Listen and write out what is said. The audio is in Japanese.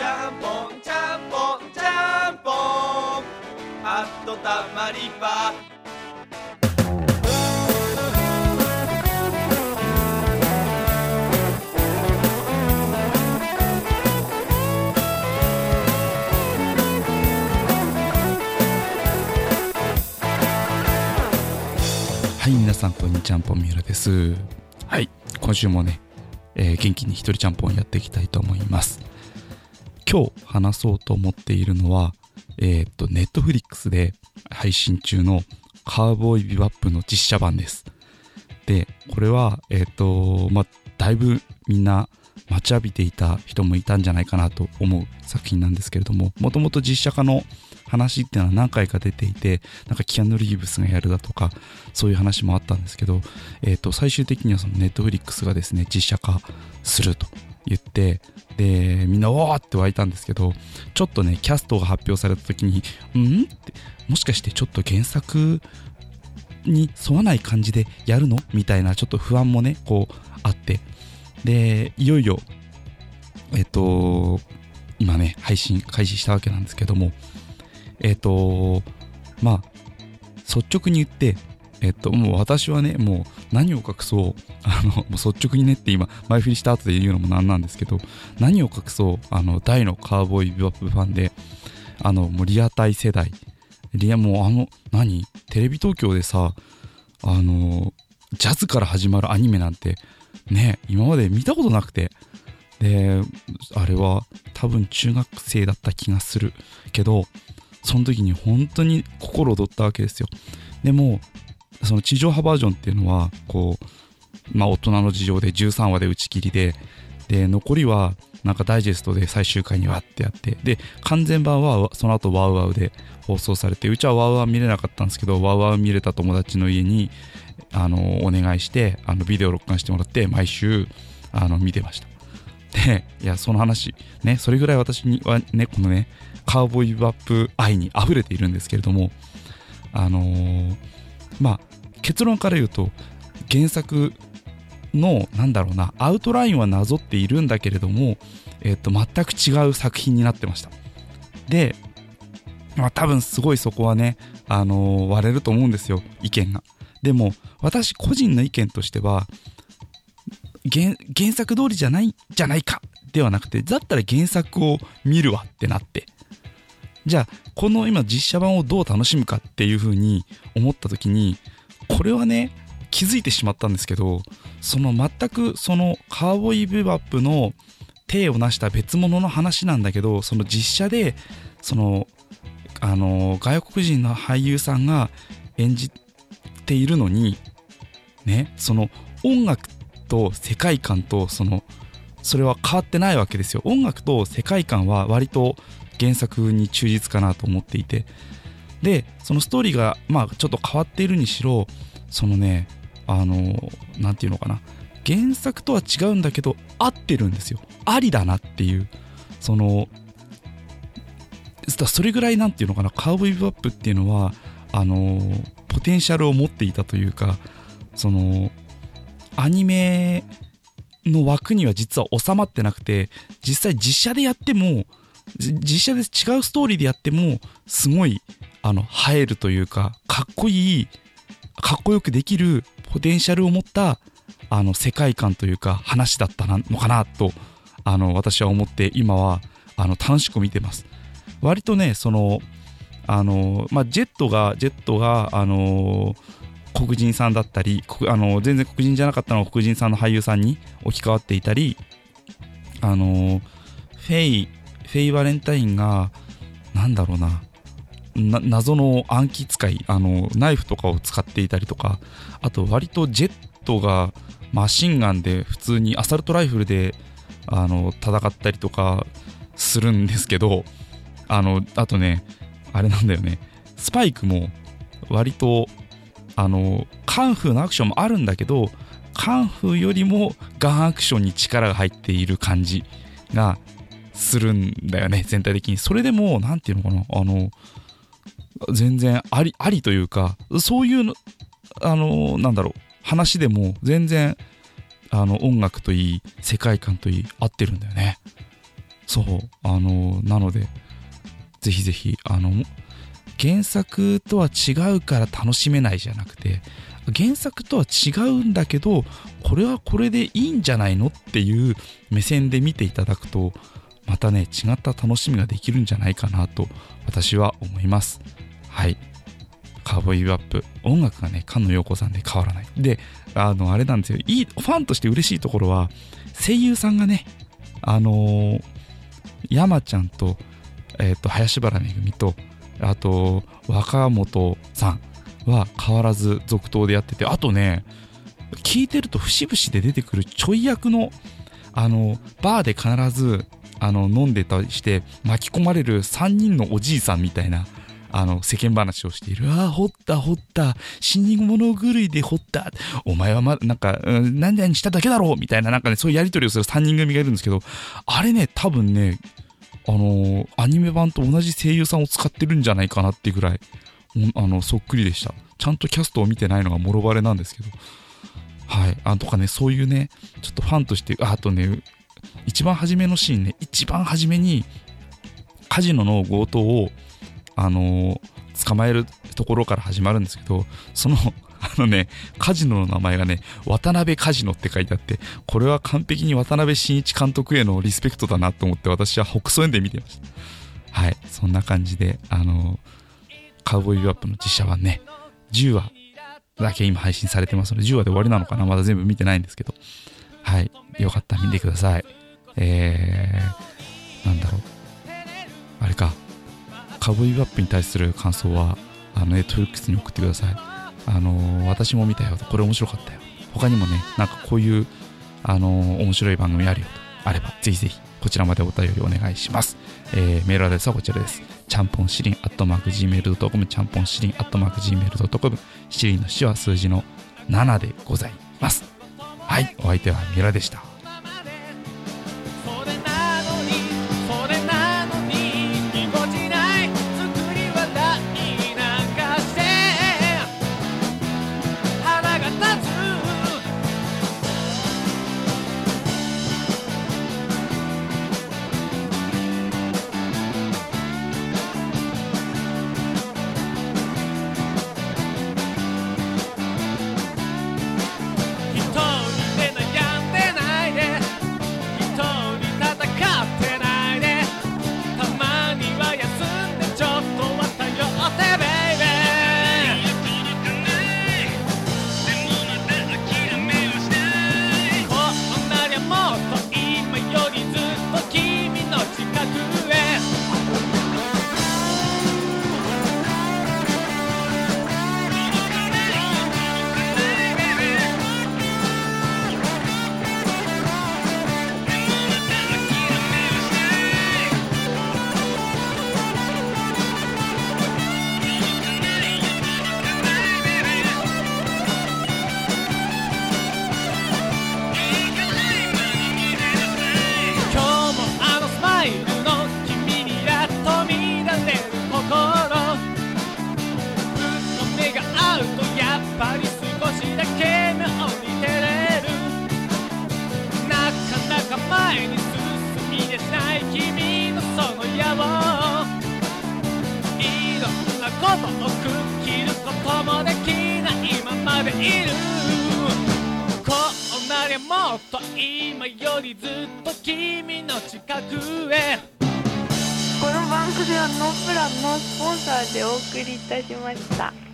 ちゃんぽんちゃんぽんちゃんぽんあっとたまり場はい、皆さん、こんにちは、んぽんみうらです。はい、今週もね、えー元気に一人ちゃんぽんやっていきたいと思います。今日話そうと思っているのは、えーっと、ネットフリックスで配信中のカーボーイビバップの実写版です。で、これは、えーっと、まあ、だいぶみんな待ちわびていた人もいたんじゃないかなと思う作品なんですけれども、もともと実写化の話っていうのは何回か出ていて、なんかキアヌ・リーブスがやるだとか、そういう話もあったんですけど、えっ、と、最終的にはそのネットフリックスがですね、実写化すると言って、で、みんな、おーって湧いたんですけど、ちょっとね、キャストが発表された時に、ん？って、もしかしてちょっと原作に沿わない感じでやるの？みたいな、ちょっと不安もね、こう、あって、で、いよいよ、えっ、と、今ね、配信開始したわけなんですけども、えっ、と、まあ、率直に言って、えっと、もう私はね、もう何を隠そう、あの、もう率直にねって今、前振りした後で言うのもなんなんですけど、何を隠そう、あの、大のカーボーイビバップファンで、あの、もうリアタイ世代、リア、もうあの、何？テレビ東京でさ、あの、ジャズから始まるアニメなんて、ね、今まで見たことなくて、で、あれは多分中学生だった気がするけど、その時に本当に心躍ったわけですよ。でも、その地上波バージョンっていうのは、こう、まあ大人の事情で13話で打ち切りで、で、残りはなんかダイジェストで最終回にわってやって、で、完全版はその後ワウワウで放送されて、うちはワウワウ見れなかったんですけど、ワウワウ見れた友達の家に、あの、お願いして、あの、ビデオ録画してもらって、毎週、あの、見てました。で、いや、その話、ね、それぐらい私にはね、このね、カーボーイバップ愛に溢れているんですけれども、あのーまあ、結論から言うと、原作の、なんだろうな、アウトラインはなぞっているんだけれども、えっ、と、全く違う作品になってました。で、まあ多分すごいそこはね、あのー割れると思うんですよ、意見が。でも、私個人の意見としては、原原作通りじゃないじゃないかではなくて、だったら原作を見るわってなって。じゃあ、この今実写版をどう楽しむかっていう風に思った時に、これはね、気づいてしまったんですけど、その全くそのカーボーイビバップの体を成した別物の話なんだけど、その実写で、その、あの、外国人の俳優さんが演じているのに、ね、その音楽と世界観とそのそれは変わってないわけですよ。音楽と世界観は割と原作に忠実かなと思っていて。でそのストーリーがまあちょっと変わっているにしろそのねあのなんていうのかな。原作とは違うんだけど合ってるんですよ。ありだなっていう。そのそれぐらいなんていうのかな。カーボイビバップっていうのはあのポテンシャルを持っていたというかそのアニメの枠には実は収まってなくて実際実写でやっても実写で違うストーリーでやってもすごいあの映えるというかかっこいいかっこよくできるポテンシャルを持ったあの世界観というか話だったのかなとあの私は思って今はあの楽しく見てます。割とねそのあの、まあ、ジェットがジェットがあの黒人さんだったりあの全然黒人じゃなかったのが黒人さんの俳優さんに置き換わっていたりあのフェイフェイ・バレンタインがなんだろうなな謎の暗記使いあのナイフとかを使っていたりとかあと割とジェットがマシンガンで普通にアサルトライフルであの戦ったりとかするんですけどあのあとねあれなんだよね。スパイクも割とあのカンフーのアクションもあるんだけどカンフーよりもガンアクションに力が入っている感じがするんだよね全体的に。それでも何ていうのかなあの全然ありありというかそういうのあのなんだろう話でも全然あの音楽といい世界観といい合ってるんだよね。そう。あのなのでぜひぜひあの原作とは違うから楽しめないじゃなくて原作とは違うんだけどこれはこれでいいんじゃないのっていう目線で見ていただくとまたね違った楽しみができるんじゃないかなと私は思います。はい。カーボーイビバップ。音楽がね菅野陽子さんで変わらない。であのあれなんですよ。いいファンとして嬉しいところは声優さんがねあのー、山ちゃんと,、えーと、林原めぐみとあと若本さんは変わらず続投でやっててあとね聞いてると節々で出てくるちょい役のあのバーで必ずあの飲んでたりして巻き込まれる3人のおじいさんみたいなあの世間話をしている。ああ掘った掘った。死に物狂いで掘った。お前はまなんか、うん、何々しただけだろう。みたいななんかねそういうやり取りをする3人組がいるんですけどあれね多分ねあのアニメ版と同じ声優さんを使ってるんじゃないかなっていうぐらいあのそっくりでした。ちゃんとキャストを見てないのがもろバレなんですけど。はい。あとかねそういうねちょっとファンとしてあとね一番初めのシーンね一番初めにカジノの強盗をあの捕まえるところから始まるんですけどそのあのね、カジノの名前がね、渡辺カジノって書いてあって、これは完璧に渡辺真一監督へのリスペクトだなと思って私は北総園で見てました。はい、そんな感じで、あの、カウボーイビューアップの実写版ね、10話だけ今配信されてますので、10話で終わりなのかなまだ全部見てないんですけど、はい、よかったら見てください。えー、なんだろう。あれか、カウボーイビューアップに対する感想は、あの、ネットフリックスに送ってください。あの、私も見たよ。とこれ面白かったよ。他にもねなんかこういうあの、面白い番組あるよと。あればぜひぜひこちらまでお便りお願いします、えー、メールアドレスはこちらです。ちゃんぽんしりんアットマーク Gmail.com ちゃんぽんしりんアットマーク Gmail.com しりんの死は数字の7でございます。はいお相手はミラでした。がいるこうなりゃもっと今よりずっと君の近くへこの番組はノープランのスポンサーでお送りいたしました。